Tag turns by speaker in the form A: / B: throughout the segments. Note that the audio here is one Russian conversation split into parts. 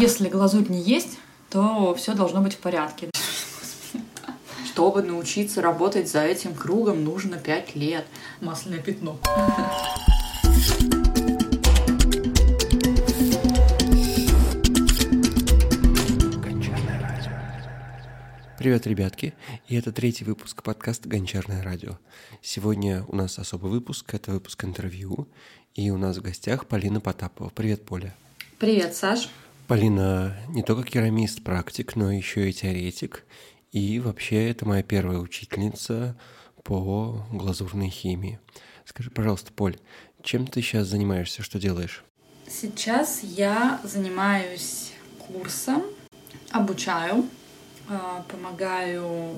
A: Если глазурь не есть, то все должно быть в порядке. Чтобы научиться работать за этим кругом, нужно 5 лет. Масляное пятно.
B: Привет, ребятки! И это третий выпуск подкаста «Гончарное радио». Сегодня у нас особый выпуск, это выпуск интервью, и у нас в гостях Полина Потапова. Привет, Поля!
A: Привет, Саш!
B: Полина не только керамист, практик, но еще и теоретик. И вообще это моя первая учительница по глазурной химии. Скажи, пожалуйста, Поль, чем ты сейчас занимаешься, что делаешь?
A: Сейчас я занимаюсь курсом, обучаю а, помогаю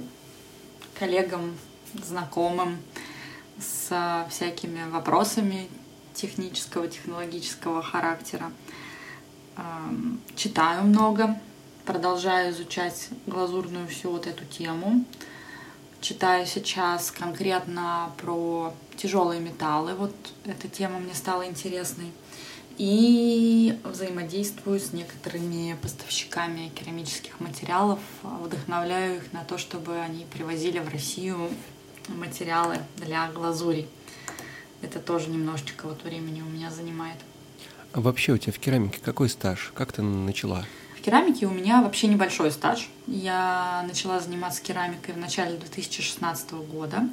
A: коллегам, знакомым с всякими вопросами технического, технологического характера. Читаю много, продолжаю изучать глазурную всю вот эту тему. Читаю сейчас конкретно про тяжелые металлы. Вот эта тема мне стала интересной и взаимодействую с некоторыми поставщиками керамических материалов, вдохновляю их на то, чтобы они привозили в Россию материалы для глазури. Это тоже немножечко вот времени у меня занимает.
B: А вообще у тебя в керамике какой стаж? Как ты начала?
A: В керамике у меня вообще небольшой стаж. Я начала заниматься керамикой в начале 2016 года.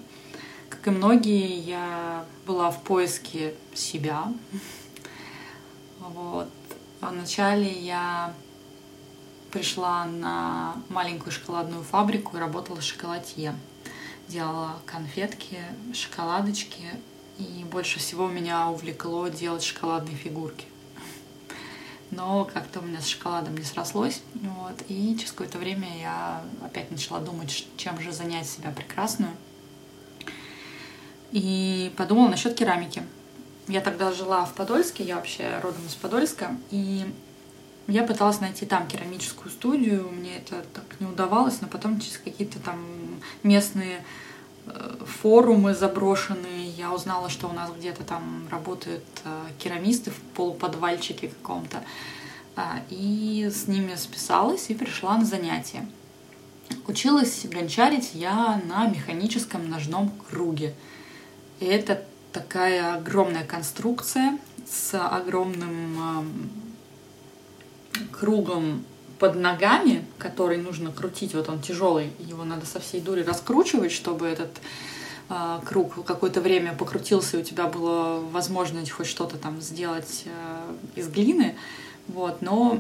A: Как и многие, я была в поиске себя, вот. Вначале я пришла на маленькую шоколадную фабрику и работала шоколадье. Делала конфетки, шоколадочки, и больше всего меня увлекло делать шоколадные фигурки. Но как-то у меня с шоколадом не срослось. Вот, и через какое-то время я опять начала думать, чем же занять себя прекрасную. И подумала насчет керамики. Я тогда жила в Подольске, я вообще родом из Подольска, и я пыталась найти там керамическую студию, мне это так не удавалось, но потом через какие-то там местные форумы заброшенные, я узнала, что у нас где-то там работают э, керамисты в полуподвальчике каком-то. А, и с ними списалась и пришла на занятия. Училась гончарить я на механическом ножном круге. И это такая огромная конструкция с огромным кругом под ногами, который нужно крутить. Вот он тяжелый, его надо со всей дури раскручивать, чтобы этот э, круг какое-то время покрутился, и у тебя было возможность хоть что-то там сделать э, из глины. Вот, но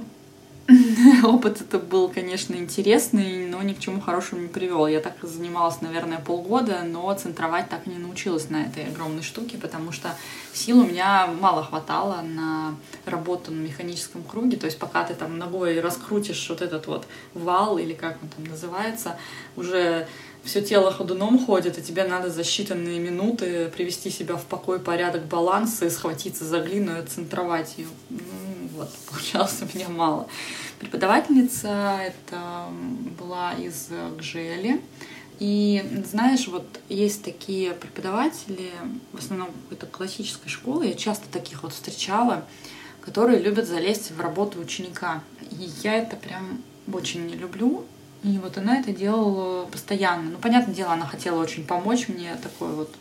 A: Опыт это был, конечно, интересный, но ни к чему хорошему не привел. Я так занималась, наверное, полгода, но центровать так и не научилась на этой огромной штуке, потому что сил у меня мало хватало на работу на механическом круге. То есть пока ты там ногой раскрутишь вот этот вот вал, или как он там называется, уже все тело ходуном ходит, и тебе надо за считанные минуты привести себя в покой, порядок, баланс и схватиться за глину и центровать ее. Вот, получалось у меня мало. Преподавательница это была из Гжели. И знаешь, вот есть такие преподаватели, в основном какой-то классической школы, я часто таких вот встречала, которые любят залезть в работу ученика. И я это прям очень не люблю. И вот она это делала постоянно. Ну, понятное дело, она хотела очень помочь мне, такой вот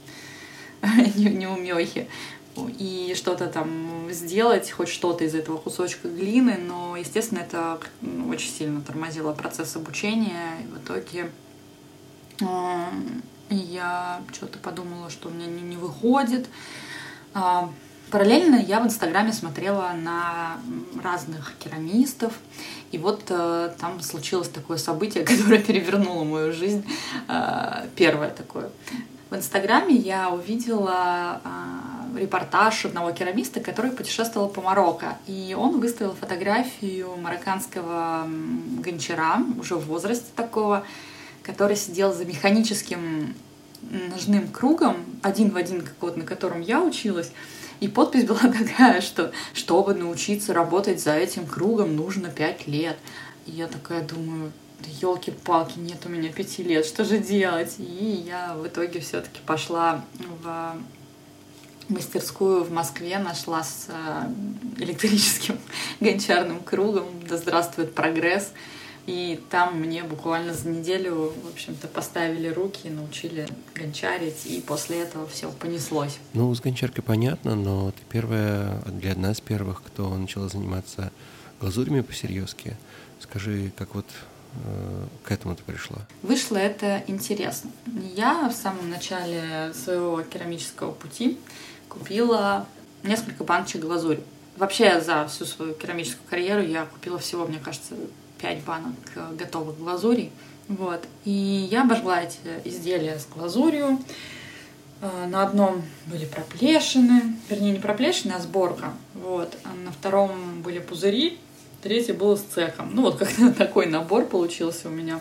A: неумехи и что-то там сделать, хоть что-то из этого кусочка глины, но, естественно, это очень сильно тормозило процесс обучения, и в итоге э, я что-то подумала, что у меня не, не выходит. А, параллельно я в Инстаграме смотрела на разных керамистов, и вот э, там случилось такое событие, которое перевернуло мою жизнь. Э, первое такое. В Инстаграме я увидела э, репортаж одного керамиста, который путешествовал по Марокко. И он выставил фотографию марокканского гончара, уже в возрасте такого, который сидел за механическим ножным кругом, один в один, как вот на котором я училась. И подпись была такая, что чтобы научиться работать за этим кругом, нужно пять лет. И я такая думаю, елки-палки, нет у меня пяти лет, что же делать? И я в итоге все-таки пошла в мастерскую в Москве нашла с э, электрическим гончарным кругом. Да здравствует прогресс. И там мне буквально за неделю, в общем-то, поставили руки, научили гончарить, и после этого все понеслось.
B: Ну, с гончаркой понятно, но ты первая, для одна из первых, кто начала заниматься глазурями по-серьезки. Скажи, как вот э, к этому ты пришла?
A: Вышло это интересно. Я в самом начале своего керамического пути купила несколько баночек глазури. Вообще за всю свою керамическую карьеру я купила всего, мне кажется, 5 банок э, готовых глазурей. Вот. И я обожгла эти изделия с глазурью. Э, на одном были проплешины, вернее, не проплешины, а сборка. Вот. А на втором были пузыри, третий был с цехом. Ну, вот как-то такой набор получился у меня.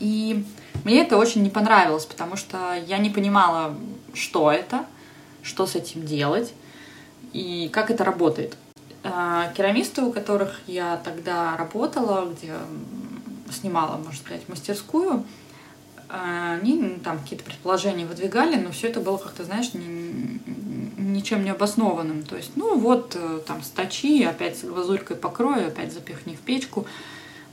A: И мне это очень не понравилось, потому что я не понимала, что это, что с этим делать и как это работает. А, керамисты, у которых я тогда работала, где снимала, можно сказать, мастерскую, а, они ну, там какие-то предположения выдвигали, но все это было как-то, знаешь, ни, ничем не обоснованным. То есть, ну вот, э, там, стачи, опять с глазурькой покрою, опять запихни в печку.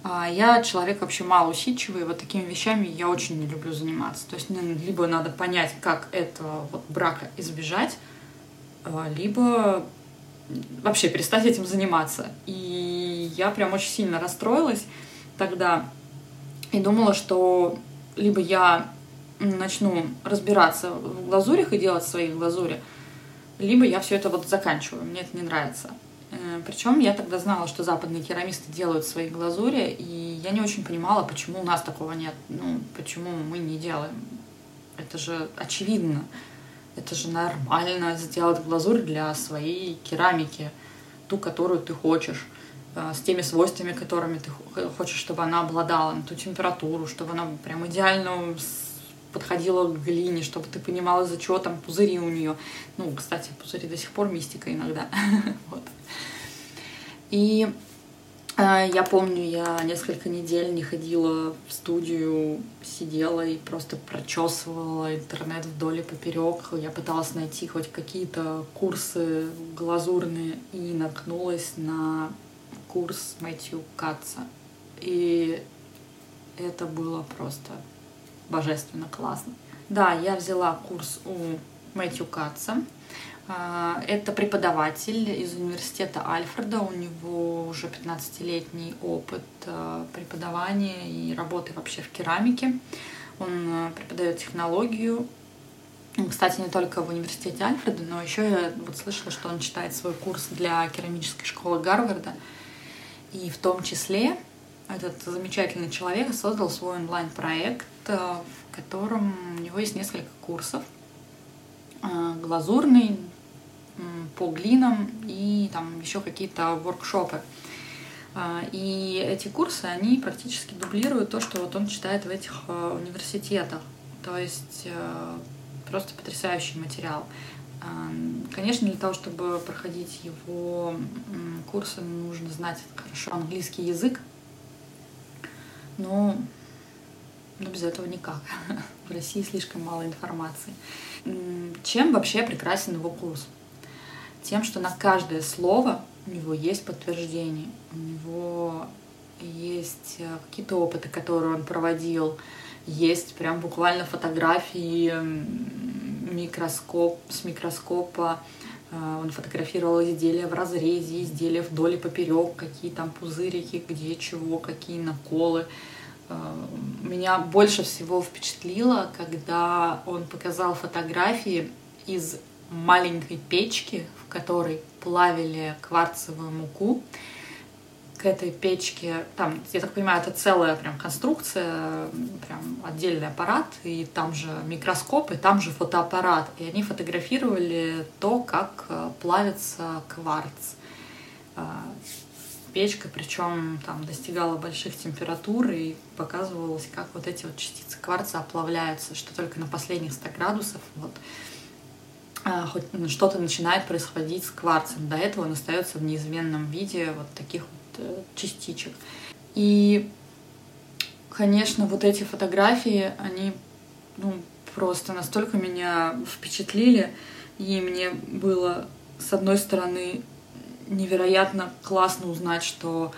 A: А я человек вообще мало усидчивый, вот такими вещами я очень не люблю заниматься. То есть, ну, либо надо понять, как этого вот брака избежать, либо вообще перестать этим заниматься. И я прям очень сильно расстроилась тогда и думала, что либо я начну разбираться в глазурях и делать свои глазури, либо я все это вот заканчиваю, мне это не нравится. Э, Причем я тогда знала, что западные керамисты делают свои глазури, и я не очень понимала, почему у нас такого нет, ну, почему мы не делаем. Это же очевидно. Это же нормально сделать глазурь для своей керамики, ту, которую ты хочешь, э, с теми свойствами, которыми ты хочешь, чтобы она обладала, ту температуру, чтобы она прям идеально подходила к глине, чтобы ты понимала, за чего там пузыри у нее. Ну, кстати, пузыри до сих пор мистика иногда. вот. И а, я помню, я несколько недель не ходила в студию, сидела и просто прочесывала интернет вдоль и поперек. Я пыталась найти хоть какие-то курсы глазурные и наткнулась на курс Мэтью Катца. И это было просто божественно классно. Да, я взяла курс у Мэтью Катца. А, это преподаватель из университета Альфреда. У него уже 15-летний опыт а, преподавания и работы вообще в керамике. Он а, преподает технологию. Кстати, не только в университете Альфреда, но еще я вот слышала, что он читает свой курс для керамической школы Гарварда. И в том числе этот замечательный человек создал свой онлайн-проект, в котором у него есть несколько курсов глазурный, по глинам и там еще какие-то воркшопы. А, и эти курсы, они практически дублируют то, что вот он читает в этих а, университетах. То есть э, просто потрясающий материал. А, конечно, для того, чтобы проходить его курсы, нужно знать хорошо английский язык. Но, но без этого никак. В России слишком мало информации. Чем вообще прекрасен его курс? тем, что на каждое слово у него есть подтверждение, у него есть э, какие-то опыты, которые он проводил, есть прям буквально фотографии микроскоп, с микроскопа, э, он фотографировал изделия в разрезе, изделия вдоль и поперек, какие там пузырики, где чего, какие наколы. Э, меня больше всего впечатлило, когда он показал фотографии из маленькой печки, в которой плавили кварцевую муку. К этой печке, там, я так понимаю, это целая прям конструкция, прям отдельный аппарат, и там же микроскоп, и там же фотоаппарат. И они фотографировали то, как э, плавится кварц. Печка, причем там достигала больших температур и показывалось, как вот эти вот частицы кварца оплавляются, что только на последних 100 градусов вот а, что-то начинает происходить с кварцем. До этого он остается в неизменном виде вот таких вот э, частичек. И, конечно, вот эти фотографии, они ну, просто настолько меня впечатлили. И мне было, с одной стороны, невероятно классно узнать, что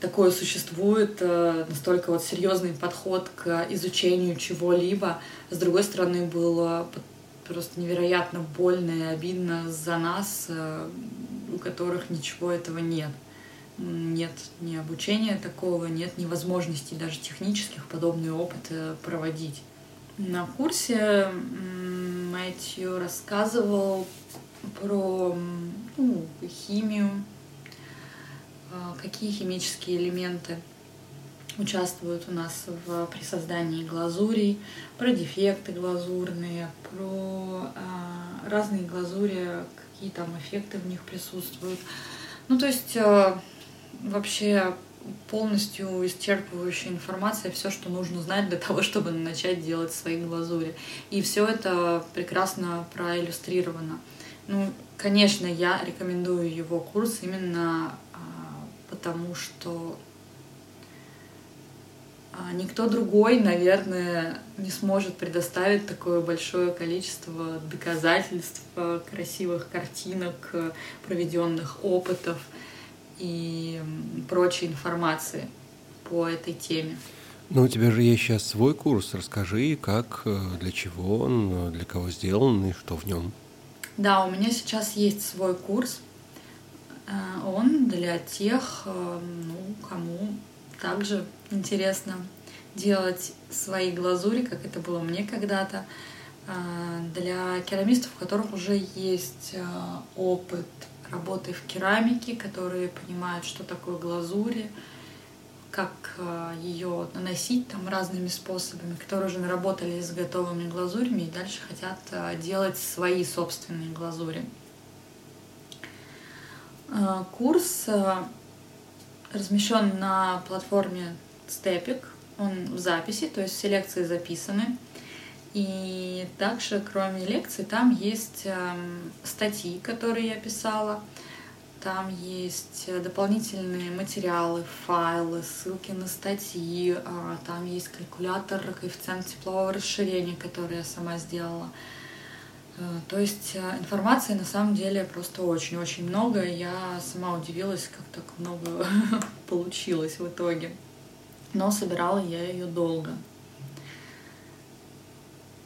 A: такое существует, э, настолько вот серьезный подход к изучению чего-либо. С другой стороны, было просто невероятно больно и обидно за нас, э, у которых ничего этого нет. Нет ни обучения такого, нет ни возможностей даже технических подобный опыт э, проводить. На курсе Мэтью рассказывал про ну, химию, а, какие химические элементы участвуют у нас в, при создании глазурей, про дефекты глазурные, про а, разные глазури, какие там эффекты в них присутствуют. Ну, то есть а, вообще полностью исчерпывающая информация, все, что нужно знать для того, чтобы начать делать свои глазури. И все это прекрасно проиллюстрировано. Ну, конечно, я рекомендую его курс именно а, потому, что а, никто другой, наверное, не сможет предоставить такое большое количество доказательств, красивых картинок, проведенных опытов и прочей информации по этой теме.
B: Ну, у тебя же есть сейчас свой курс. Расскажи, как, э, для чего он, для кого сделан и что в нем.
A: Да, у меня сейчас есть свой курс. Э, он для тех, э, ну, кому также интересно делать свои глазури, как это было мне когда-то. Для керамистов, у которых уже есть опыт работы в керамике, которые понимают, что такое глазури, как э, ее наносить там разными способами, которые уже наработали с готовыми глазурями и дальше хотят э, делать свои собственные глазури. Э, курс размещен на платформе Stepik, он в записи, то есть все лекции записаны. И также, кроме лекций, там есть эм, статьи, которые я писала. Там есть э, дополнительные материалы, файлы, ссылки на статьи. А, там есть калькулятор, коэффициент теплового расширения, который я сама сделала. Э, то есть э, информации на самом деле просто очень-очень много. Я сама удивилась, как так много получилось в итоге. Но собирала я ее долго.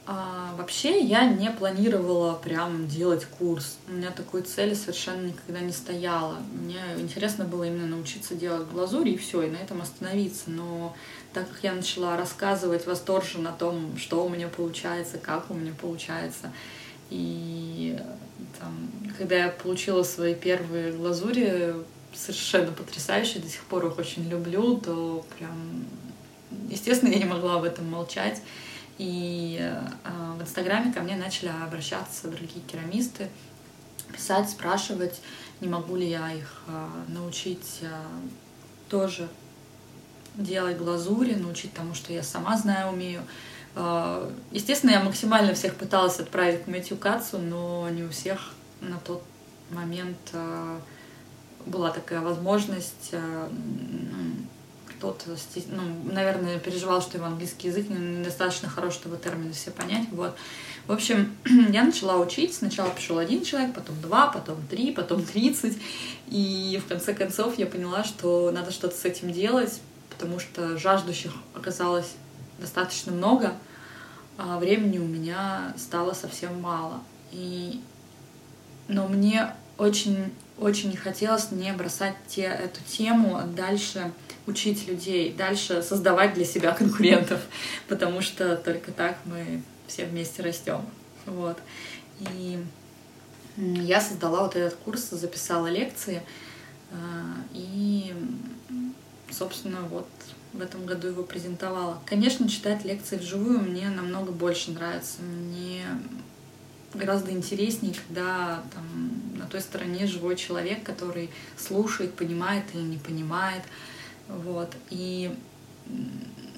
A: А, вообще я не планировала прям делать курс. У меня такой цели совершенно никогда не стояло. Мне интересно было именно научиться делать глазурь и все, и на этом остановиться. Но так как я начала рассказывать восторженно о том, что у меня получается, как у меня получается, и там, когда я получила свои первые глазури, совершенно потрясающие, до сих пор их очень люблю, то прям, естественно, я не могла об этом молчать. И э, в Инстаграме ко мне начали обращаться другие керамисты, писать, спрашивать, не могу ли я их э, научить э, тоже делать глазури, научить тому, что я сама знаю, умею. Естественно, я максимально всех пыталась отправить к Мэтью но не у всех на тот момент была такая возможность кто-то, ну, наверное, переживал, что его английский язык недостаточно хорош, чтобы термины все понять. Вот. В общем, я начала учить. Сначала пришел один человек, потом два, потом три, потом тридцать. И в конце концов я поняла, что надо что-то с этим делать, потому что жаждущих оказалось достаточно много, а времени у меня стало совсем мало. И... Но мне очень очень не хотелось не бросать те, эту тему дальше учить людей, дальше создавать для себя конкурентов, потому что только так мы все вместе растем. Вот. И я создала вот этот курс, записала лекции, а, и, собственно, вот в этом году его презентовала. Конечно, читать лекции вживую мне намного больше нравится. Мне гораздо интереснее, когда там, на той стороне живой человек, который слушает, понимает или не понимает. Вот. И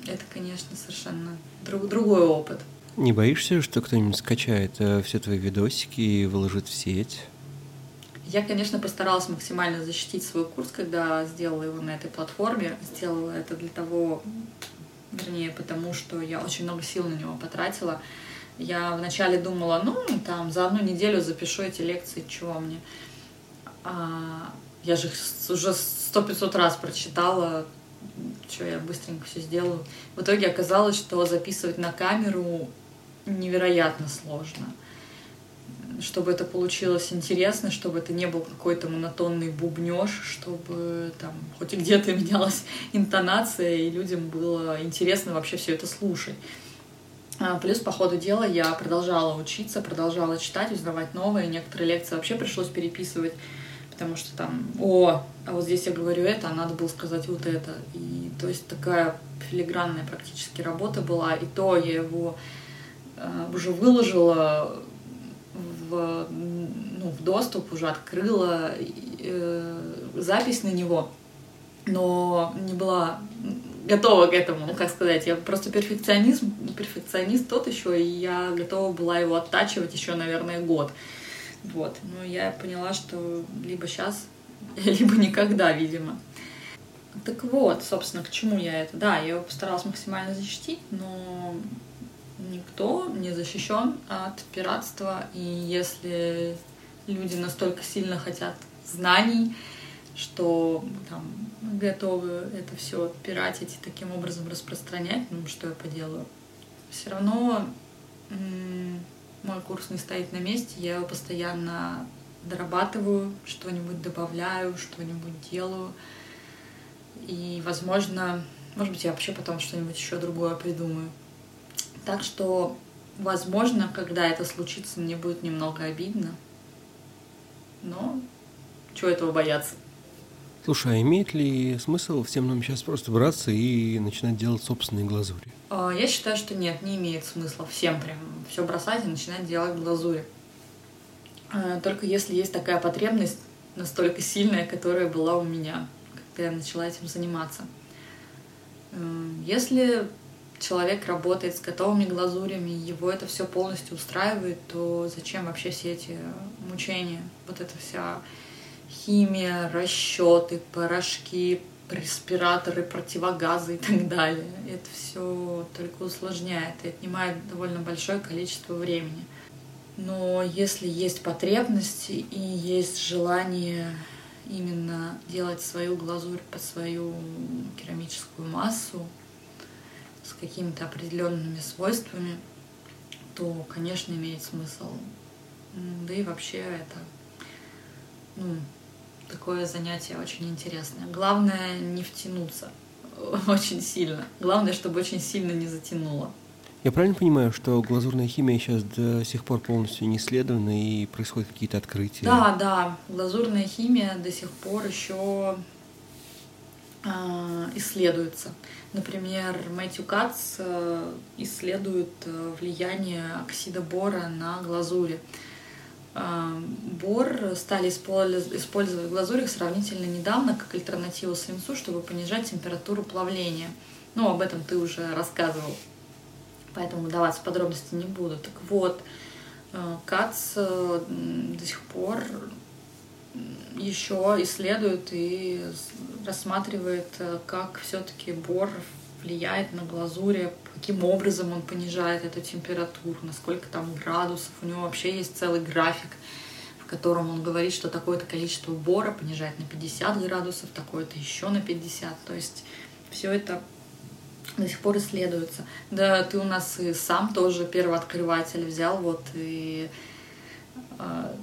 A: это, конечно, совершенно друг, другой опыт.
B: Не боишься, что кто-нибудь скачает э, все твои видосики и выложит в сеть?
A: Я, конечно, постаралась максимально защитить свой курс, когда сделала его на этой платформе. Сделала это для того, вернее, потому что я очень много сил на него потратила. Я вначале думала, ну, там, за одну неделю запишу эти лекции, чего мне. А я же их уже сто пятьсот раз прочитала, что я быстренько все сделаю. В итоге оказалось, что записывать на камеру невероятно сложно. Чтобы это получилось интересно, чтобы это не был какой-то монотонный бубнеж, чтобы там хоть где-то менялась интонация, и людям было интересно вообще все это слушать. А, плюс по ходу дела я продолжала учиться, продолжала читать, узнавать новые. Некоторые лекции вообще пришлось переписывать, потому что там, о, а вот здесь я говорю это, а надо было сказать вот это. И то есть такая филигранная практически работа была. И то я его э, уже выложила в, ну, в доступ, уже открыла э, запись на него, но не была готова к этому, как сказать, я просто перфекционизм, перфекционист тот еще, и я готова была его оттачивать еще, наверное, год. Вот, но я поняла, что либо сейчас, либо никогда, видимо. Так вот, собственно, к чему я это? Да, я его постаралась максимально защитить, но никто не защищен от пиратства, и если люди настолько сильно хотят знаний, что там, готовы это все пиратить и таким образом распространять, ну что я поделаю. Все равно мой курс не стоит на месте, я его постоянно дорабатываю, что-нибудь добавляю, что-нибудь делаю. И, возможно, может быть, я вообще потом что-нибудь еще другое придумаю. Так что, возможно, когда это случится, мне будет немного обидно. Но чего этого бояться?
B: Слушай, а имеет ли смысл всем нам сейчас просто браться и начинать делать собственные глазури?
A: А, я считаю, что нет, не имеет смысла всем прям все бросать и начинать делать глазури. А, только если есть такая потребность настолько сильная, которая была у меня, когда я начала этим заниматься. Если человек работает с готовыми глазурями, его это все полностью устраивает, то зачем вообще все эти мучения? Вот эта вся химия, расчеты, порошки, респираторы, противогазы и так далее. Это все только усложняет и отнимает довольно большое количество времени. Но если есть потребность и есть желание именно делать свою глазурь под свою керамическую массу с какими-то определенными свойствами, то, конечно, имеет смысл. Да и вообще это ну, такое занятие очень интересное. Главное не втянуться очень сильно. Главное, чтобы очень сильно не затянуло.
B: Я правильно понимаю, что глазурная химия сейчас до сих пор полностью не исследована и происходят какие-то открытия?
A: Да, да. Глазурная химия до сих пор еще а, исследуется. Например, Мэтью Кац э, исследует э, влияние оксида бора на глазури. Бор стали использовать в глазурях сравнительно недавно как альтернативу свинцу, чтобы понижать температуру плавления. Ну, об этом ты уже рассказывал, поэтому даваться подробности не буду. Так вот, э, КАЦ э, до сих пор еще исследует и рассматривает, э, как все-таки бор влияет на глазури, каким образом он понижает эту температуру, насколько там градусов. У него вообще есть целый график, в котором он говорит, что такое-то количество бора понижает на 50 градусов, такое-то еще на 50. То есть все это до сих пор исследуется. Да, ты у нас и сам тоже первооткрыватель взял вот и э,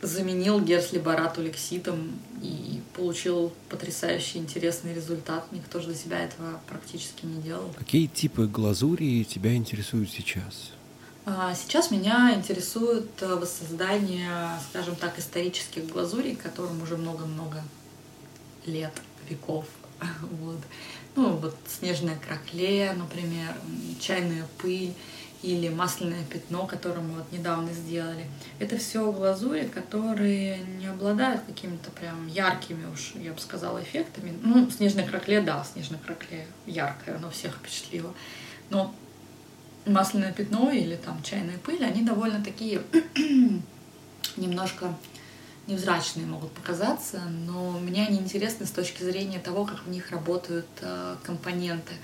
A: заменил герслиборат улекситом и получил потрясающий интересный результат. Никто же для себя этого практически не делал.
B: Какие типы глазури тебя интересуют сейчас?
A: А, сейчас меня интересует э, воссоздание, скажем так, исторических глазурей, которым уже много-много лет, веков. Вот. Ну, вот снежная краклея, например, чайная пыль или масляное пятно, которое мы вот недавно сделали. Это все глазури, которые не обладают какими-то прям яркими уж, я бы сказала, эффектами. Ну, снежное кракле, да, снежное кракле яркое, оно всех впечатлило. Но масляное пятно или там чайная пыль, они довольно такие немножко невзрачные могут показаться, но мне они интересны с точки зрения того, как в них работают э, компоненты.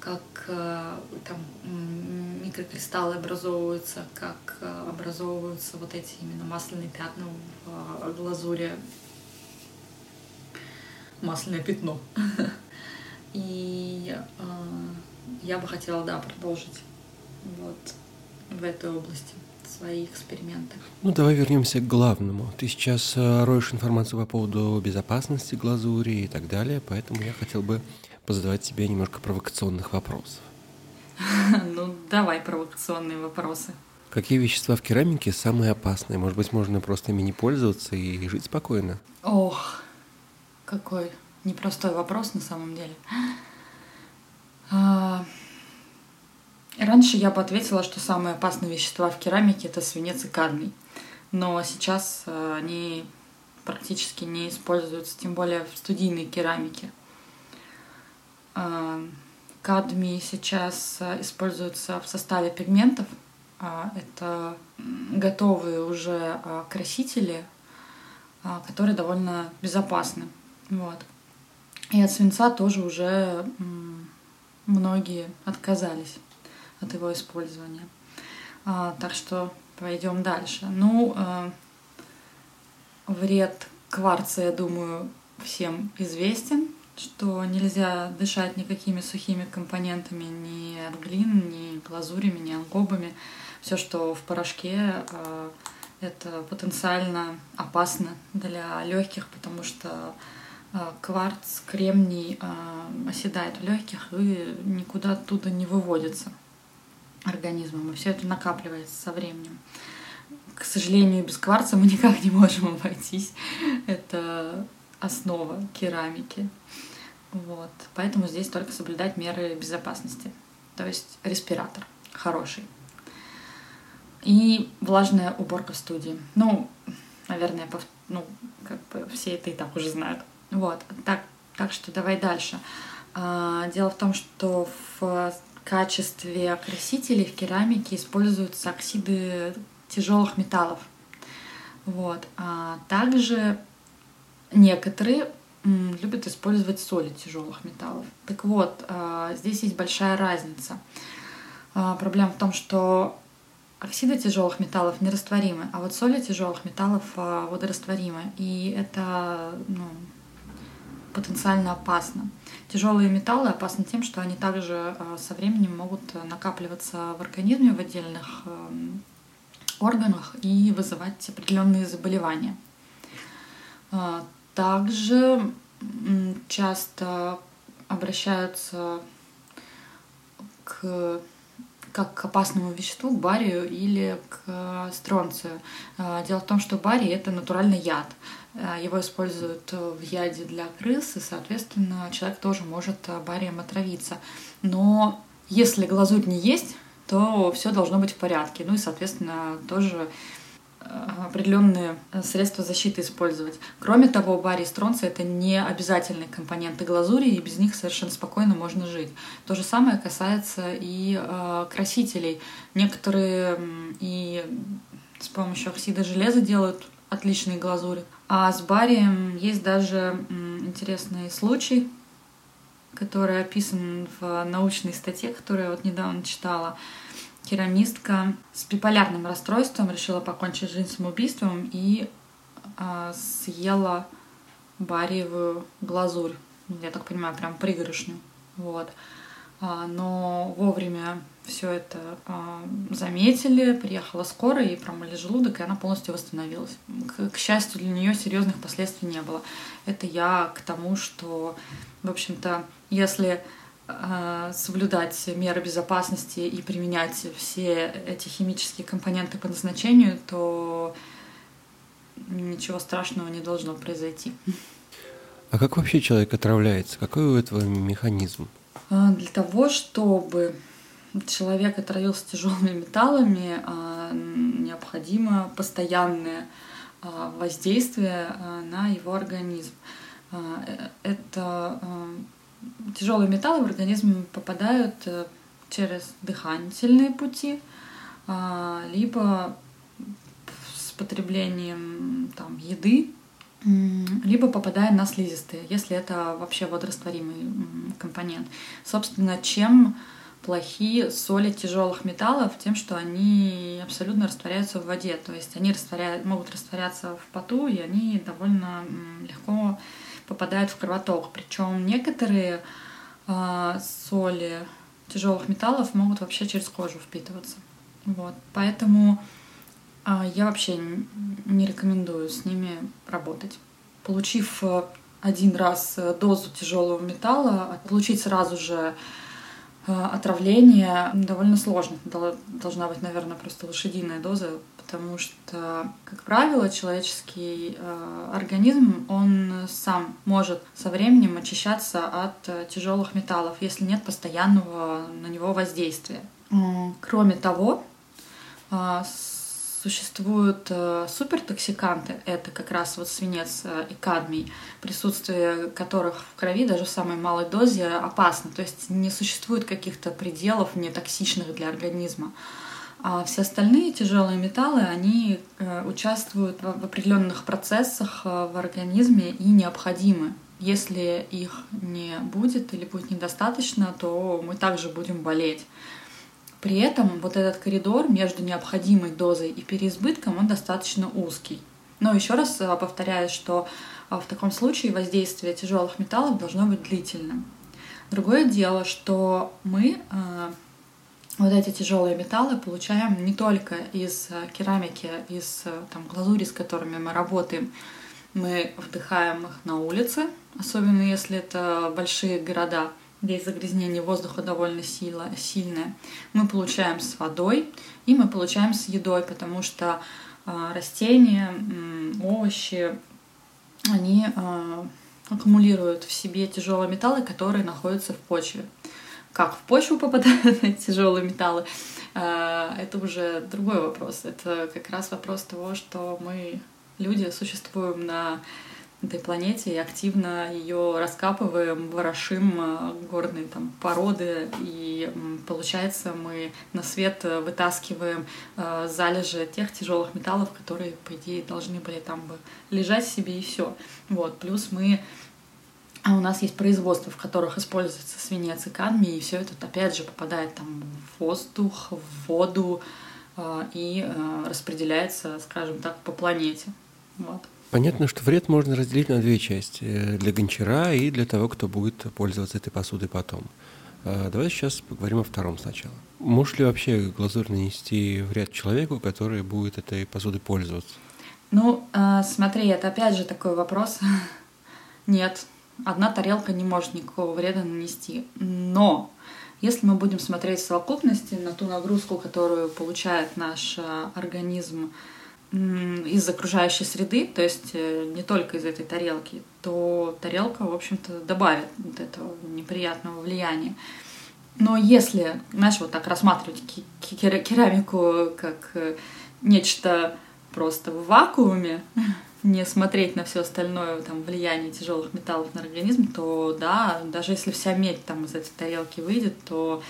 A: Как там микрокристаллы образовываются, как образовываются вот эти именно масляные пятна в глазури. Масляное пятно. И я бы хотела, да, продолжить вот в этой области свои эксперименты.
B: Ну, давай вернемся к главному. Ты сейчас э, роешь информацию по поводу безопасности глазури и так далее, поэтому я хотел бы позадавать тебе немножко провокационных вопросов.
A: Ну, давай провокационные вопросы.
B: Какие вещества в керамике самые опасные? Может быть, можно просто ими не пользоваться и жить спокойно?
A: Ох, какой непростой вопрос на самом деле. А, Раньше я бы ответила, что самые опасные вещества в керамике это свинец и кадмий. Но сейчас э, они практически не используются, тем более в студийной керамике. Э, кадмий сейчас э, используется в составе пигментов. Это готовые уже красители, которые довольно безопасны. Вот. И от свинца тоже уже многие отказались от его использования. А, так что пойдем дальше. Ну, вред кварца, я думаю, всем известен, что нельзя дышать никакими сухими компонентами, ни от глин, ни глазурями, ни ангобами. Все, что в порошке, э, это потенциально опасно для легких, потому что э, кварц, кремний оседает в легких и никуда оттуда не выводится организмом, и все это накапливается со временем. К сожалению, без кварца мы никак не можем обойтись. Это основа керамики. Вот. Поэтому здесь только соблюдать меры безопасности. То есть респиратор хороший. И влажная уборка в студии. Ну, наверное, ну, как бы все это и так уже знают. Вот. Так, так что давай дальше. А, дело в том, что в качестве красителей в керамике используются оксиды тяжелых металлов. Вот. А также некоторые любят использовать соли тяжелых металлов. Так вот, а, здесь есть большая разница. А, проблема в том, что оксиды тяжелых металлов нерастворимы, а вот соли тяжелых металлов а, водорастворимы. И это ну, потенциально опасно. Тяжелые металлы опасны тем, что они также со временем могут накапливаться в организме в отдельных органах и вызывать определенные заболевания. Также часто обращаются к как к опасному веществу, к барию или к стронцию. Э, дело в том, что барий — это натуральный яд. Э, его используют в яде для крыс, и, соответственно, человек тоже может э, барием отравиться. Но если глазурь не есть, то все должно быть в порядке. Ну и, соответственно, тоже определенные средства защиты использовать. Кроме того, барий и стронций — это не обязательные компоненты глазури, и без них совершенно спокойно можно жить. То же самое касается и э, красителей. Некоторые и с помощью оксида железа делают отличные глазури. А с барием есть даже интересный случай, который описан в научной статье, которую я вот недавно читала. Керамистка с биполярным расстройством решила покончить жизнь самоубийством и э, съела бариевую глазурь. Я так понимаю, прям пригоршню. Вот. А, но вовремя все это а, заметили, приехала скорая и промыли желудок, и она полностью восстановилась. К, к счастью, для нее серьезных последствий не было. Это я к тому, что, в общем-то, если соблюдать меры безопасности и применять все эти химические компоненты по назначению, то ничего страшного не должно произойти.
B: А как вообще человек отравляется? Какой у этого механизм?
A: А, для того, чтобы человек отравился тяжелыми металлами, а, необходимо постоянное а, воздействие на его организм. Э, это тяжелые металлы в организм попадают э, через дыхательные пути, либо с потреблением там, еды либо попадая на слизистые, если это вообще водорастворимый компонент. Собственно, чем плохие соли тяжелых металлов тем, что они абсолютно растворяются в воде. То есть они растворяют, могут растворяться в поту, и они довольно легко попадают в кровоток. Причем некоторые э, соли тяжелых металлов могут вообще через кожу впитываться. Вот. Поэтому э, я вообще не рекомендую с ними работать. Получив э, один раз э, дозу тяжелого металла, получить сразу же отравление довольно сложно. Должна быть, наверное, просто лошадиная доза, потому что, как правило, человеческий э, организм, он сам может со временем очищаться от э, тяжелых металлов, если нет постоянного на него воздействия. Кроме того, Существуют э, супертоксиканты, это как раз вот свинец э, и кадмий, присутствие которых в крови даже в самой малой дозе опасно. То есть не существует каких-то пределов нетоксичных для организма. А все остальные тяжелые металлы, они э, участвуют в определенных процессах в организме и необходимы. Если их не будет или будет недостаточно, то мы также будем болеть. При этом вот этот коридор между необходимой дозой и переизбытком, он достаточно узкий. Но еще раз э, повторяю, что э, в таком случае воздействие тяжелых металлов должно быть длительным. Другое дело, что мы э, вот эти тяжелые металлы получаем не только из керамики, из там, глазури, с которыми мы работаем. Мы вдыхаем их на улице, особенно если это большие города здесь загрязнение воздуха довольно сила, сильное, мы получаем с водой и мы получаем с едой, потому что э, растения, овощи, они э, аккумулируют в себе тяжелые металлы, которые находятся в почве. Как в почву попадают эти тяжелые металлы, э, это уже другой вопрос. Это как раз вопрос того, что мы, люди, существуем на этой планете и активно ее раскапываем, ворошим э, горные там породы, и получается мы на свет э, вытаскиваем э, залежи тех тяжелых металлов, которые, по идее, должны были там бы лежать себе и все. Вот. Плюс мы а у нас есть производства, в которых используется свинец и кадмий, и все это опять же попадает там в воздух, в воду и распределяется, скажем так, по планете. Вот.
B: Понятно, что вред можно разделить на две части. Э, для гончара и для того, кто будет пользоваться этой посудой потом. А, давай сейчас поговорим о втором сначала. Может ли вообще глазурь нанести вред человеку, который будет этой посудой пользоваться?
A: Ну, э, смотри, это опять же такой вопрос. Нет, одна тарелка не может никакого вреда нанести. Но если мы будем смотреть в совокупности на ту нагрузку, которую получает наш э, организм из окружающей среды, то есть э, не только из этой тарелки, то тарелка, в общем-то, добавит вот этого неприятного влияния. Но если, знаешь, вот так рассматривать керамику как э, нечто просто в вакууме, не смотреть на все остальное там, влияние тяжелых металлов на организм, то да, даже если вся медь там из этой тарелки выйдет, то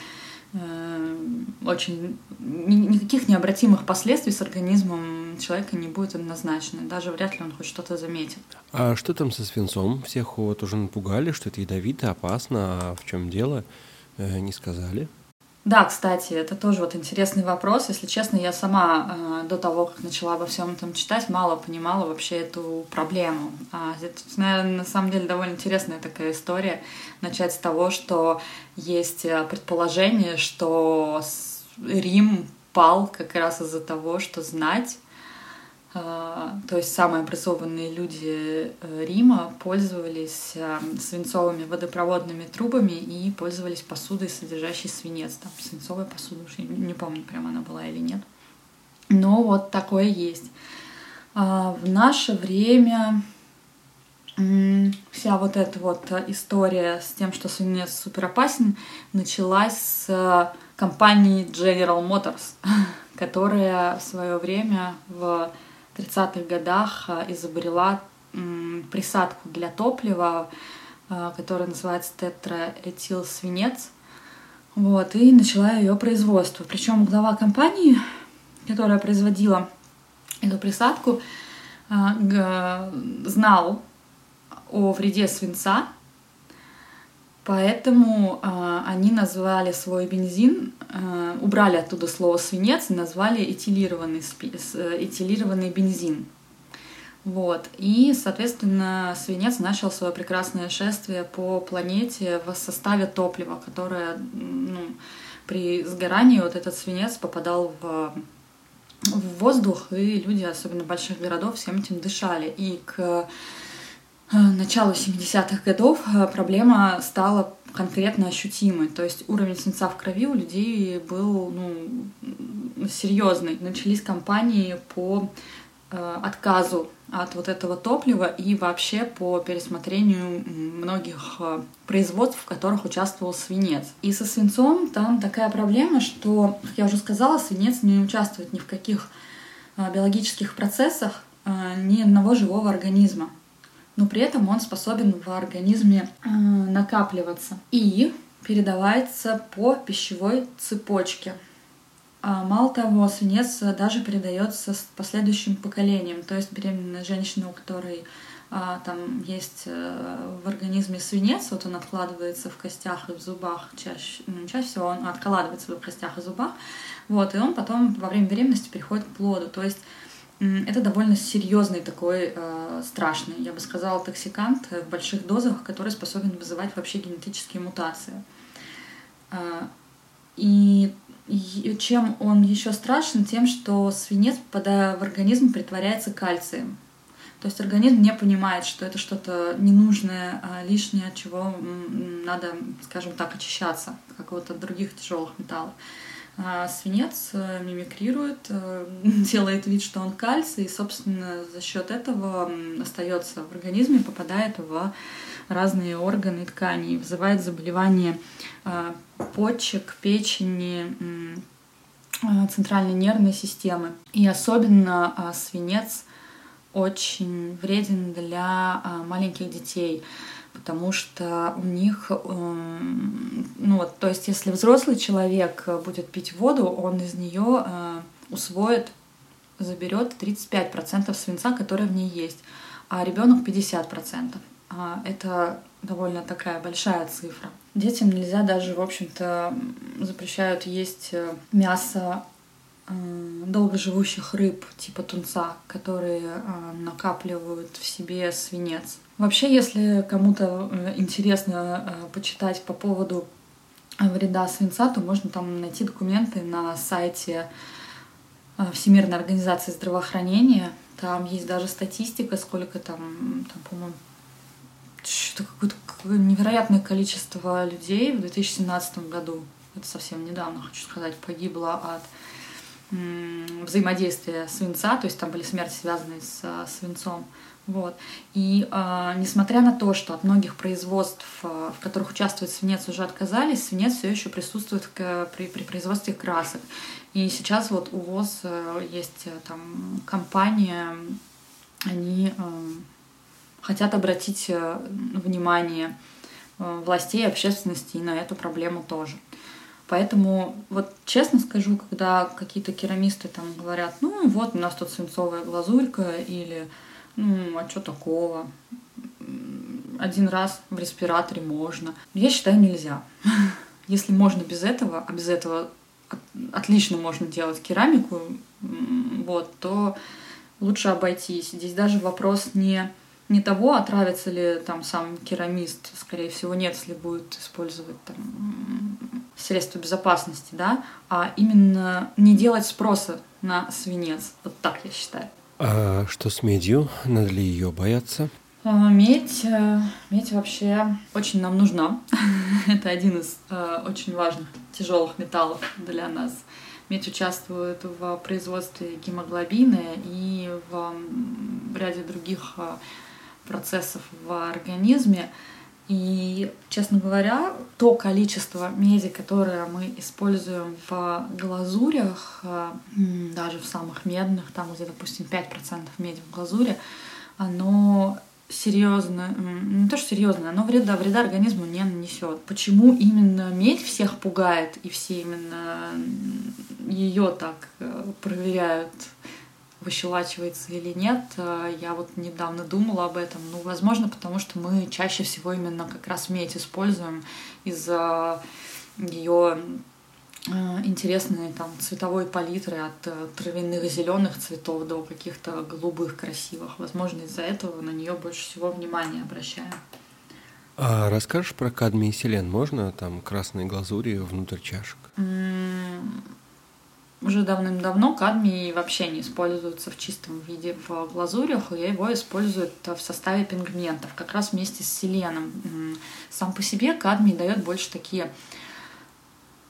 A: очень никаких необратимых последствий с организмом человека не будет однозначно. Даже вряд ли он хоть что-то заметит.
B: А что там со свинцом? Всех вот уже напугали, что это ядовито, опасно. А в чем дело? Э, не сказали?
A: Да, кстати, это тоже вот интересный вопрос. Если честно, я сама э, до того, как начала обо всем этом читать, мало понимала вообще эту проблему. А, это, наверное, на самом деле довольно интересная такая история. Начать с того, что есть э, предположение, что Рим пал как раз из-за того, что знать то есть самые образованные люди э, Рима пользовались э, свинцовыми водопроводными трубами и пользовались посудой, содержащей свинец. Там свинцовая посуда, уж не помню, прям она была или нет. Но вот такое есть. А, в наше время вся вот эта вот история с тем, что свинец супер опасен, началась с компании General Motors, которая в свое время в 30-х годах а, изобрела присадку для топлива, а, которая называется тетраэтилсвинец. Вот, и начала ее производство. Причем глава компании, которая производила эту присадку, знал о вреде свинца, поэтому они назвали свой бензин, убрали оттуда слово свинец и назвали этилированный, этилированный бензин. Вот. И, соответственно, свинец начал свое прекрасное шествие по планете в составе топлива, которое ну, при сгорании вот этот свинец попадал в, в воздух, и люди, особенно больших городов, всем этим дышали. И к э, началу 70-х годов э, проблема стала конкретно ощутимой. То есть уровень свинца в крови у людей был ну, серьезный. Начались кампании по э, отказу от вот этого топлива и вообще по пересмотрению многих э, производств, в которых участвовал свинец. И со свинцом там такая проблема, что, как я уже сказала, свинец не участвует ни в каких э, биологических процессах э, ни одного живого организма. Но при этом он способен в организме накапливаться и передавается по пищевой цепочке. А мало того, свинец даже передается с последующим поколением. То есть беременная женщина, у которой а, там есть а, в организме свинец, вот он откладывается в костях и в зубах чаще, ну, чаще всего он откладывается в костях и зубах, вот, и он потом во время беременности переходит к плоду. То есть это довольно серьезный такой э, страшный, я бы сказала, токсикант в больших дозах, который способен вызывать вообще генетические мутации. Э, и и чем он еще страшен? Тем, что свинец, попадая в организм, притворяется кальцием. То есть организм не понимает, что это что-то ненужное, а лишнее, от чего надо, скажем так, очищаться, как вот от других тяжелых металлов. А свинец э, мимикрирует, э, делает вид, что он кальций, и, собственно, за счет этого остается в организме, попадает в разные органы и ткани, и вызывает заболевания а, почек, печени, а, центральной нервной системы. И особенно свинец очень вреден для маленьких детей, потому что у них, эм, ну вот, то есть если взрослый человек будет пить воду, он из нее усвоит, заберет 35% свинца, который в ней есть, а ребенок 50%. Это довольно такая большая цифра. Детям нельзя даже, в общем-то, запрещают есть э, мясо э, долгоживущих рыб типа тунца, которые э, накапливают в себе свинец. Вообще, если кому-то интересно почитать по поводу вреда свинца, то можно там найти документы на сайте Всемирной организации здравоохранения. Там есть даже статистика, сколько там, там по-моему, какое-то невероятное количество людей в 2017 году, это совсем недавно, хочу сказать, погибло от взаимодействия свинца, то есть там были смерти, связанные с а, свинцом. Вот. И э, несмотря на то, что от многих производств, э, в которых участвует свинец, уже отказались, свинец все еще присутствует к, при, при производстве красок. И сейчас вот у ВОЗ э, есть э, там компания, они э, хотят обратить э, внимание э, властей и общественности и на эту проблему тоже. Поэтому, вот честно скажу, когда какие-то керамисты там говорят, ну вот у нас тут свинцовая глазурька, или ну а что такого, один раз в респираторе можно. Я считаю, нельзя. Если можно без этого, а без этого отлично можно делать керамику, вот, то лучше обойтись. Здесь даже вопрос не не того, отравится ли там сам керамист, скорее всего, нет, если будет использовать там средства безопасности, да, а именно не делать спроса на свинец. Вот так я считаю.
B: А что с медью? Надо ли ее бояться?
A: А, медь, э, медь вообще очень нам нужна. Это один из э, очень важных тяжелых металлов для нас. Медь участвует в производстве гемоглобина и в ряде других э, процессов в организме. И, честно говоря, то количество меди, которое мы используем в глазурях, э, даже в самых медных, там где, допустим, 5% меди в глазури, оно серьезно, не то что серьезно, оно вреда, вреда организму не нанесет. Почему именно медь всех пугает и все именно ее так э, проверяют выщелачивается или нет. Э, я вот недавно думала об этом. Ну, возможно, потому что мы чаще всего именно как раз медь используем из-за ее э, интересные там цветовой палитры от э, травяных зеленых цветов до каких-то голубых красивых. Возможно, из-за этого на нее больше всего внимания обращаем.
B: А расскажешь про кадмий и селен? Можно там красные глазури внутрь чашек?
A: Уже давным-давно кадмий вообще не используется в чистом виде в глазурях, и его используют в составе пигментов, как раз вместе с селеном. Сам по себе кадмий дает больше такие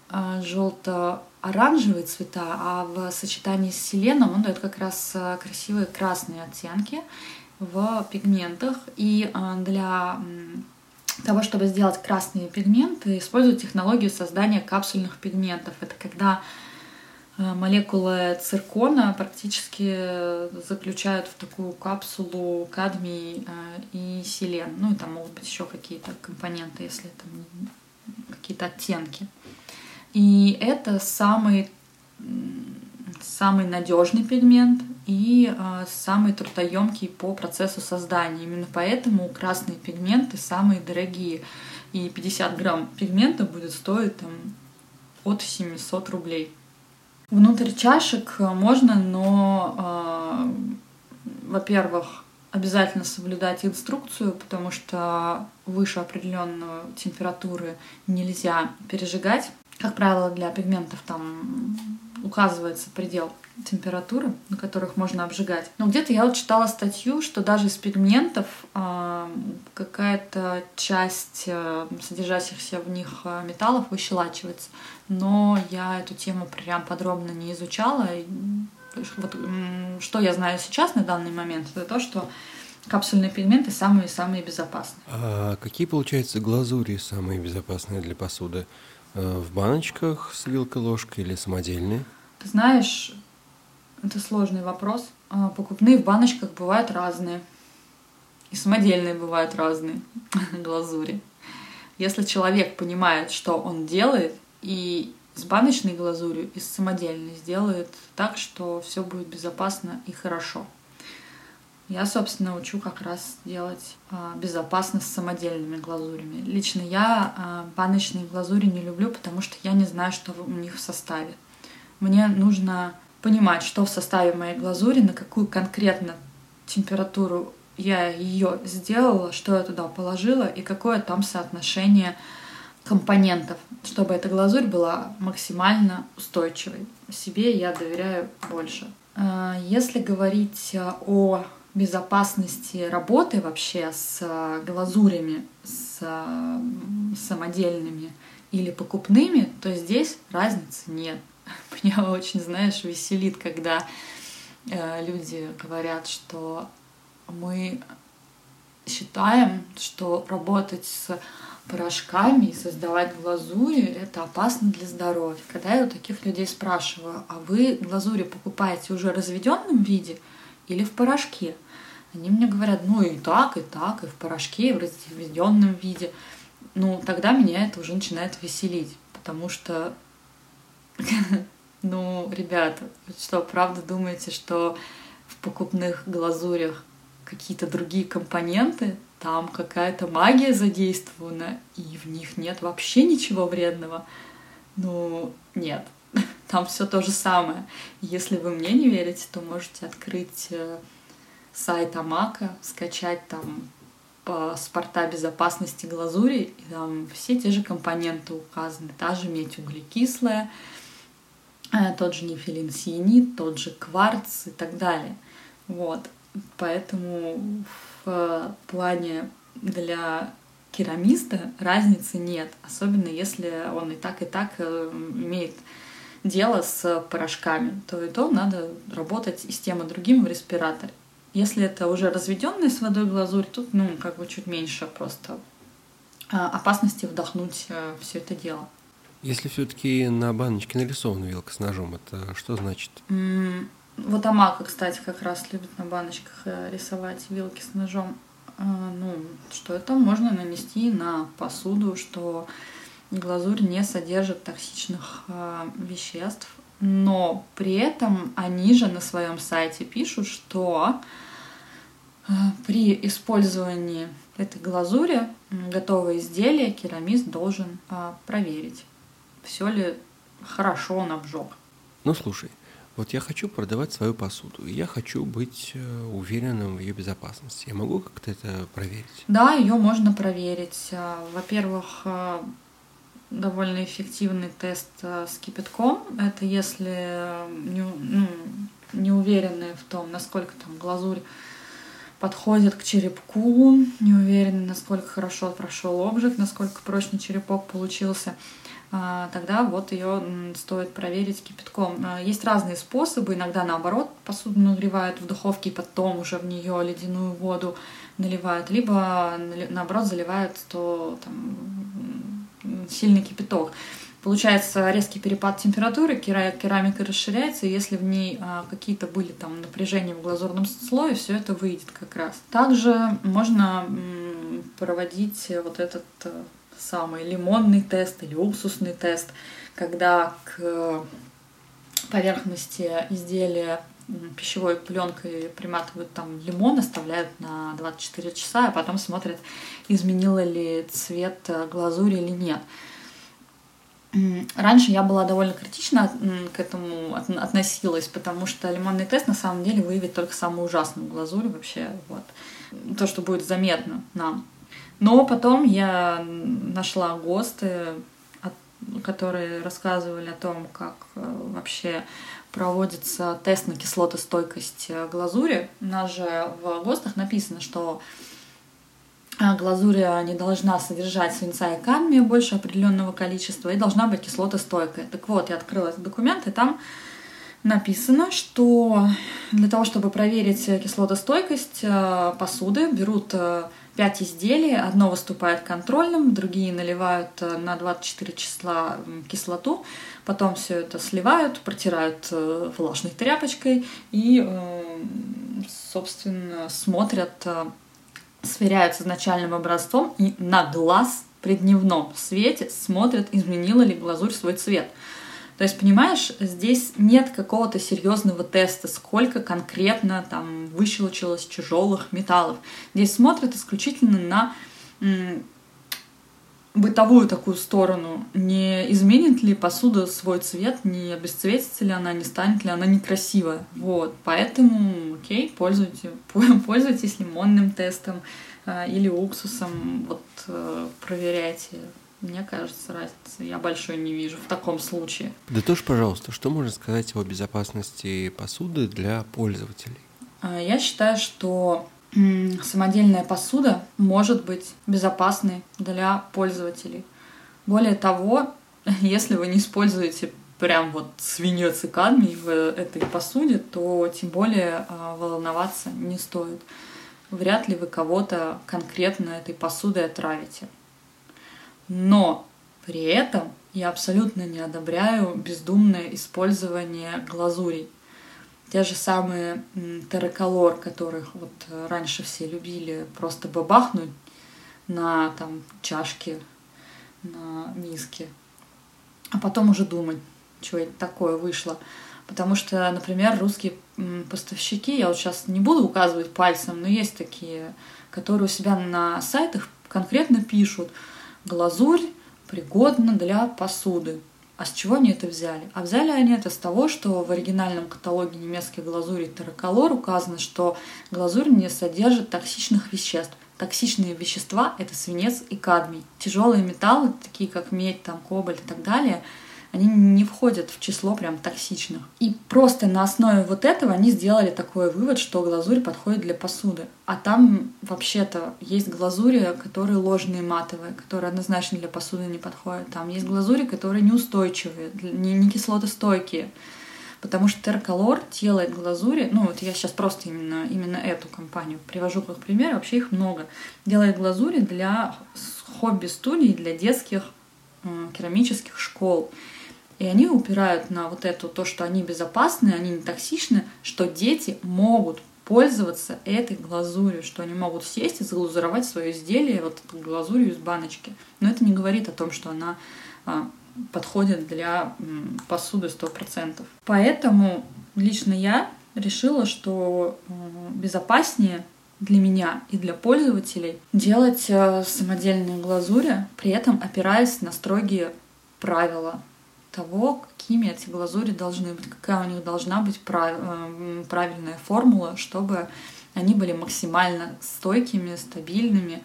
A: а, желто-оранжевые цвета, а в сочетании с селеном он дает как раз а, красивые красные оттенки в пигментах. И а, для того, чтобы сделать красные пигменты, используют технологию создания капсульных пигментов. Это когда молекулы циркона практически заключают в такую капсулу кадмий э, и селен. Ну и там могут быть еще какие-то компоненты, если там какие-то оттенки. И это самый, самый надежный пигмент, и э, самый трудоемкий по процессу создания. Именно поэтому красные пигменты самые дорогие. И 50 грамм пигмента будет стоить там, от 700 рублей. Внутрь чашек можно, но, э, во-первых, обязательно соблюдать инструкцию, потому что выше определенной температуры нельзя пережигать. Как правило, для пигментов там указывается предел температуры, на которых можно обжигать. Но где-то я вот читала статью, что даже из пигментов э, какая-то часть э, содержащихся в них э, металлов выщелачивается. Но я эту тему прям подробно не изучала. Вот, что я знаю сейчас на данный момент, это то, что капсульные пигменты самые-самые безопасные.
B: А какие, получается, глазури самые безопасные для посуды? Э, в баночках с вилкой-ложкой или самодельные?
A: Ты знаешь, это сложный вопрос. А, покупные в баночках бывают разные. И самодельные бывают разные глазури. Если человек понимает, что он делает, и с баночной глазурью, и с самодельной сделает так, что все будет безопасно и хорошо. Я, собственно, учу как раз делать а, безопасно с самодельными глазурями. Лично я а, баночные глазури не люблю, потому что я не знаю, что у них в составе. Мне нужно понимать, что в составе моей глазури, на какую конкретно температуру я ее сделала, что я туда положила и какое там соотношение компонентов, чтобы эта глазурь была максимально устойчивой. Себе я доверяю больше. А, если говорить о безопасности работы вообще с глазурями, с самодельными или покупными, то здесь разницы нет. Меня очень, знаешь, веселит, когда э, люди говорят, что мы считаем, что работать с порошками и создавать глазури — это опасно для здоровья. Когда я у таких людей спрашиваю, а вы глазури покупаете уже в разведенном виде или в порошке? Они мне говорят, ну и так, и так, и в порошке, и в разведенном виде. Ну, тогда меня это уже начинает веселить, потому что Ну, ребята, что, правда думаете, что в покупных глазурях какие-то другие компоненты, там какая-то магия задействована, и в них нет вообще ничего вредного? Ну, нет. Там все то же самое. Если вы мне не верите, то можете открыть э, сайт Амака, скачать там паспорта безопасности глазури, и там все те же компоненты указаны. Та же медь углекислая, Э, тот же нефилин сиенит, тот же кварц и так далее. Вот. Поэтому в плане для керамиста разницы нет, особенно если он и так, и так э, имеет дело с порошками, то и то надо работать и с тем, и другим в респираторе. Если это уже разведенная с водой глазурь, тут, ну, как бы чуть меньше просто а, опасности вдохнуть э, все это дело.
B: Если все-таки на баночке нарисована вилка с ножом, это что значит?
A: Вот Амака, кстати, как раз любит на баночках э, рисовать вилки с ножом. А, ну, что это можно нанести на посуду, что глазурь не содержит токсичных а, веществ, но при этом они же на своем сайте пишут, что э, при использовании этой глазури готовое изделие керамист должен а, проверить, все ли хорошо он обжег.
B: Ну слушай, вот я хочу продавать свою посуду, я хочу быть э, уверенным в ее безопасности. Я могу как-то это проверить?
A: Да, ее можно проверить. А, во-первых, а, довольно эффективный тест с кипятком. Это если не, ну, не уверены в том, насколько там глазурь подходит к черепку, не уверены, насколько хорошо прошел обжиг, насколько прочный черепок получился. А, тогда вот ее стоит проверить кипятком. А, есть разные способы, иногда наоборот посуду нагревают в духовке и потом уже в нее ледяную воду наливают, либо наоборот заливают то там, сильный кипяток. Получается резкий перепад температуры, керамика расширяется, и если в ней а, какие-то были там напряжения в глазурном слое, все это выйдет как раз. Также можно проводить вот этот э, самый лимонный тест или уксусный тест, когда к поверхности изделия пищевой пленкой приматывают там лимон, оставляют на 24 часа, а потом смотрят, изменила ли цвет глазури или нет. Раньше я была довольно критично к этому относилась, потому что лимонный тест на самом деле выявит только самую ужасную глазурь вообще, вот. То, что будет заметно нам. Но потом я нашла ГОСТы, которые рассказывали о том, как э, вообще проводится тест на кислотостойкость э, глазури. У нас же в ГОСТах написано, что э, глазурь не должна содержать свинца и кадмия больше определенного количества и должна быть кислотостойкая. Так вот, я открыла этот документ, и там написано, что для того, чтобы проверить кислотостойкость посуды, берут 5 изделий. Одно выступает контрольным, другие наливают э, на 24 числа кислоту, потом все это сливают, протирают э, влажной тряпочкой и, э, собственно, смотрят, сверяют с изначальным образцом и на глаз при дневном свете смотрят, изменила ли глазурь свой цвет. То есть, понимаешь, здесь нет какого-то серьезного теста, сколько конкретно там выщелочилось тяжелых металлов. Здесь смотрят исключительно на бытовую такую сторону. Не изменит ли посуда свой цвет, не обесцветится ли она, не станет ли она некрасивая. Вот, поэтому, окей, пользуйтесь, пользуйтесь лимонным тестом э, или уксусом, вот э, проверяйте мне кажется, разницы я большой не вижу в таком случае.
B: Да тоже, пожалуйста, что можно сказать о безопасности посуды для пользователей?
A: А, я считаю, что самодельная посуда может быть безопасной для пользователей. Более того, если вы не используете прям вот свинец и кадмий в этой посуде, то тем более а, волноваться не стоит. Вряд ли вы кого-то конкретно этой посудой отравите. Но при этом я абсолютно не одобряю бездумное использование глазурей. Те же самые терраколор, которых вот раньше все любили просто бабахнуть на там чашке, на миске, а потом уже думать, что это такое вышло. Потому что, например, русские поставщики, я вот сейчас не буду указывать пальцем, но есть такие, которые у себя на сайтах конкретно пишут – глазурь пригодна для посуды. А с чего они это взяли? А взяли они это с того, что в оригинальном каталоге немецкой глазури Терраколор указано, что глазурь не содержит токсичных веществ. Токсичные вещества – это свинец и кадмий. Тяжелые металлы, такие как медь, там, кобальт и так далее – они не входят в число прям токсичных. И просто на основе вот этого они сделали такой вывод, что глазурь подходит для посуды. А там вообще-то есть глазури, которые ложные матовые, которые однозначно для посуды не подходят. Там есть глазури, которые неустойчивые, не, не кислотостойкие. Потому что Терколор делает глазури, ну вот я сейчас просто именно, именно эту компанию привожу как пример, вообще их много, делает глазури для хобби-студий, для детских э, керамических школ. И они упирают на вот это, то, что они безопасны, они не токсичны, что дети могут пользоваться этой глазурью, что они могут сесть и заглазуровать свое изделие вот глазурью из баночки. Но это не говорит о том, что она а, подходит для посуды 100%. Поэтому лично я решила, что безопаснее для меня и для пользователей делать э, самодельные глазури, при этом опираясь на строгие правила того, какими эти глазури должны быть, какая у них должна быть прав... Э, правильная формула, чтобы они были максимально стойкими, стабильными,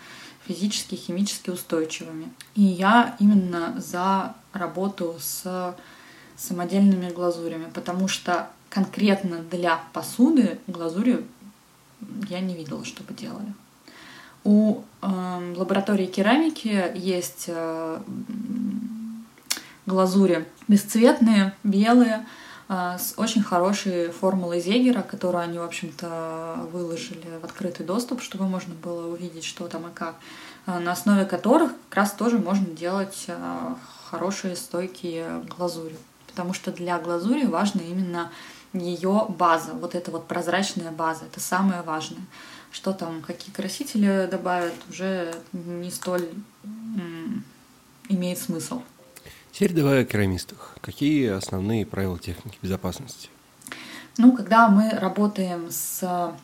A: физически, химически устойчивыми. И я именно за работу с самодельными глазурями, потому что конкретно для посуды глазури я не видела, чтобы делали. У э, лаборатории керамики есть э, глазури бесцветные, белые, э, с очень хорошей формулой Зегера, которую они, в общем-то, выложили в открытый доступ, чтобы можно было увидеть, что там и как, э, на основе которых как раз тоже можно делать э, хорошие стойкие глазури. Потому что для глазури важно именно ее база, вот эта вот прозрачная база, это самое важное. Что там, какие красители добавят, уже не столь имеет смысл.
B: Теперь давай о керамистах. Какие основные правила техники безопасности?
A: Ну, когда мы работаем с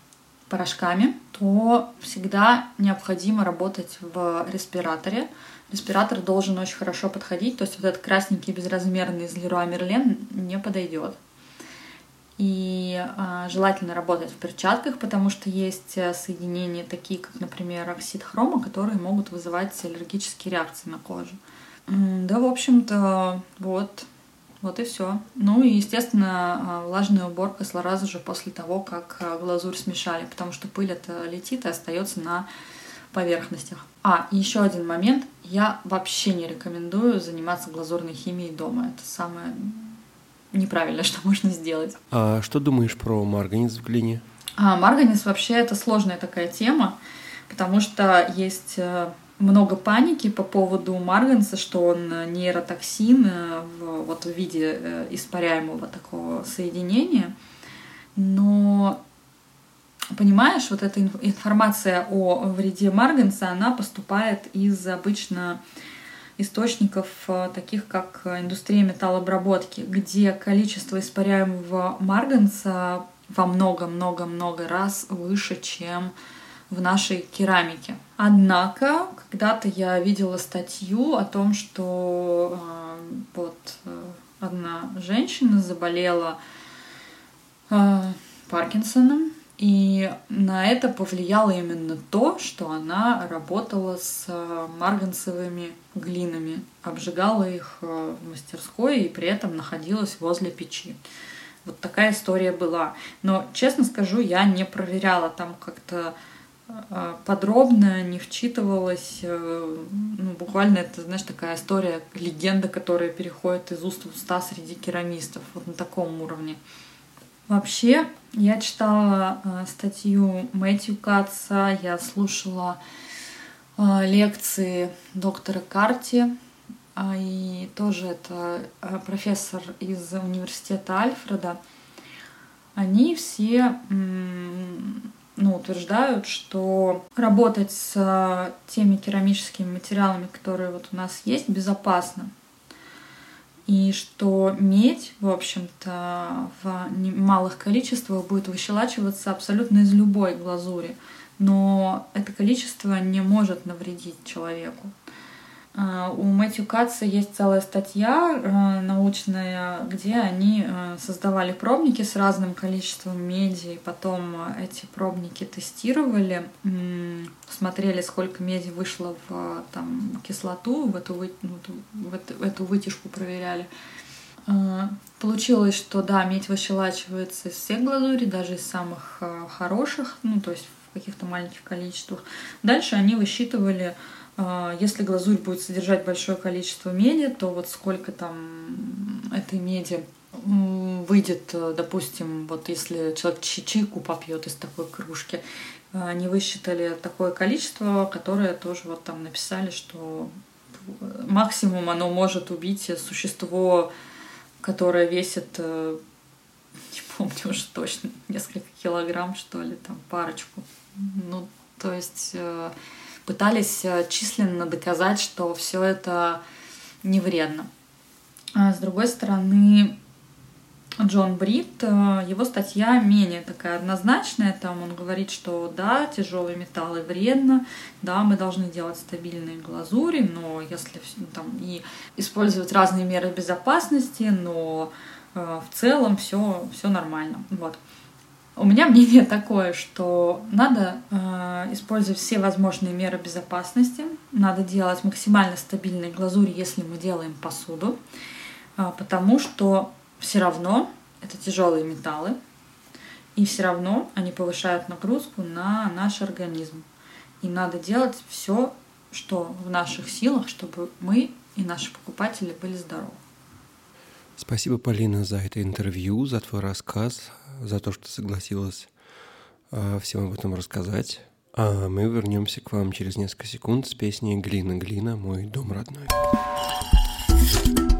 A: порошками, то всегда необходимо работать в респираторе. Респиратор должен очень хорошо подходить, то есть вот этот красненький безразмерный из Leroy Merlin не подойдет. И э, желательно работать в перчатках, потому что есть э, соединения такие, как, например, оксид хрома, которые могут вызывать аллергические реакции на кожу. Да, в общем-то, вот, вот и все. Ну и, естественно, а, влажная уборка сразу же после того, как а, глазурь смешали, потому что пыль это летит и остается на поверхностях. А, еще один момент. Я вообще не рекомендую заниматься глазурной химией дома. Это самое неправильно, что можно сделать.
B: А что думаешь про марганец в глине?
A: А, марганец вообще это сложная такая тема, потому что есть э, много паники по поводу марганца, что он нейротоксин э, в, вот в виде э, испаряемого такого соединения. Но понимаешь, вот эта информация о вреде марганца, она поступает из обычно источников, э, таких как индустрия металлообработки, где количество испаряемого марганца во много-много-много раз выше, чем в нашей керамике. Однако, когда-то я видела статью о том, что э, вот одна женщина заболела э, Паркинсоном, и на это повлияло именно то, что она работала с э, марганцевыми глинами, обжигала их э, в мастерской и при этом находилась возле печи. Вот такая история была. Но, честно скажу, я не проверяла там как-то подробно, не вчитывалась. Ну, буквально это, знаешь, такая история, легенда, которая переходит из уст в уста среди керамистов, вот на таком уровне. Вообще, я читала э, статью Мэтью Катса, я слушала э, лекции доктора Карти, э, и тоже это э, профессор из университета Альфреда. Они все ну, утверждают, что работать с э, теми керамическими материалами, которые вот у нас есть, безопасно и что медь, в общем-то, в малых количествах будет выщелачиваться абсолютно из любой глазури, но это количество не может навредить человеку. А, у Мэтью Катса есть целая статья э, научная, где они э, создавали пробники с разным количеством меди, и потом эти пробники тестировали, смотрели, сколько меди вышло в там, кислоту, в эту, в эту, в эту вытяжку проверяли. Получилось, что да, медь выщелачивается из всех глазурей, даже из самых э, хороших, ну то есть в каких-то маленьких количествах. Дальше они высчитывали если глазурь будет содержать большое количество меди, то вот сколько там этой меди выйдет, э, допустим, вот если человек чайку попьет из такой кружки, э, они высчитали такое количество, которое тоже вот там написали, что максимум оно может убить существо, которое весит, э, не помню уже точно, несколько килограмм, что ли, там парочку. Ну, то есть пытались э, численно доказать, что все это не вредно. А с другой стороны, Джон Брит, э, его статья менее такая однозначная. Там он говорит, что да, тяжелые металлы вредно, да, мы должны делать стабильные глазури, но если там и использовать разные меры безопасности, но э, в целом все, все нормально. Вот. У меня мнение такое, что надо э, использовать все возможные меры безопасности, надо делать максимально стабильные глазури, если мы делаем посуду, э, потому что все равно это тяжелые металлы, и все равно они повышают нагрузку на наш организм. И надо делать все, что в наших силах, чтобы мы и наши покупатели были здоровы.
B: Спасибо, Полина, за это интервью, за твой рассказ, за то, что согласилась э, всем об этом рассказать. А мы вернемся к вам через несколько секунд с песней «Глина, глина, мой дом родной». thank you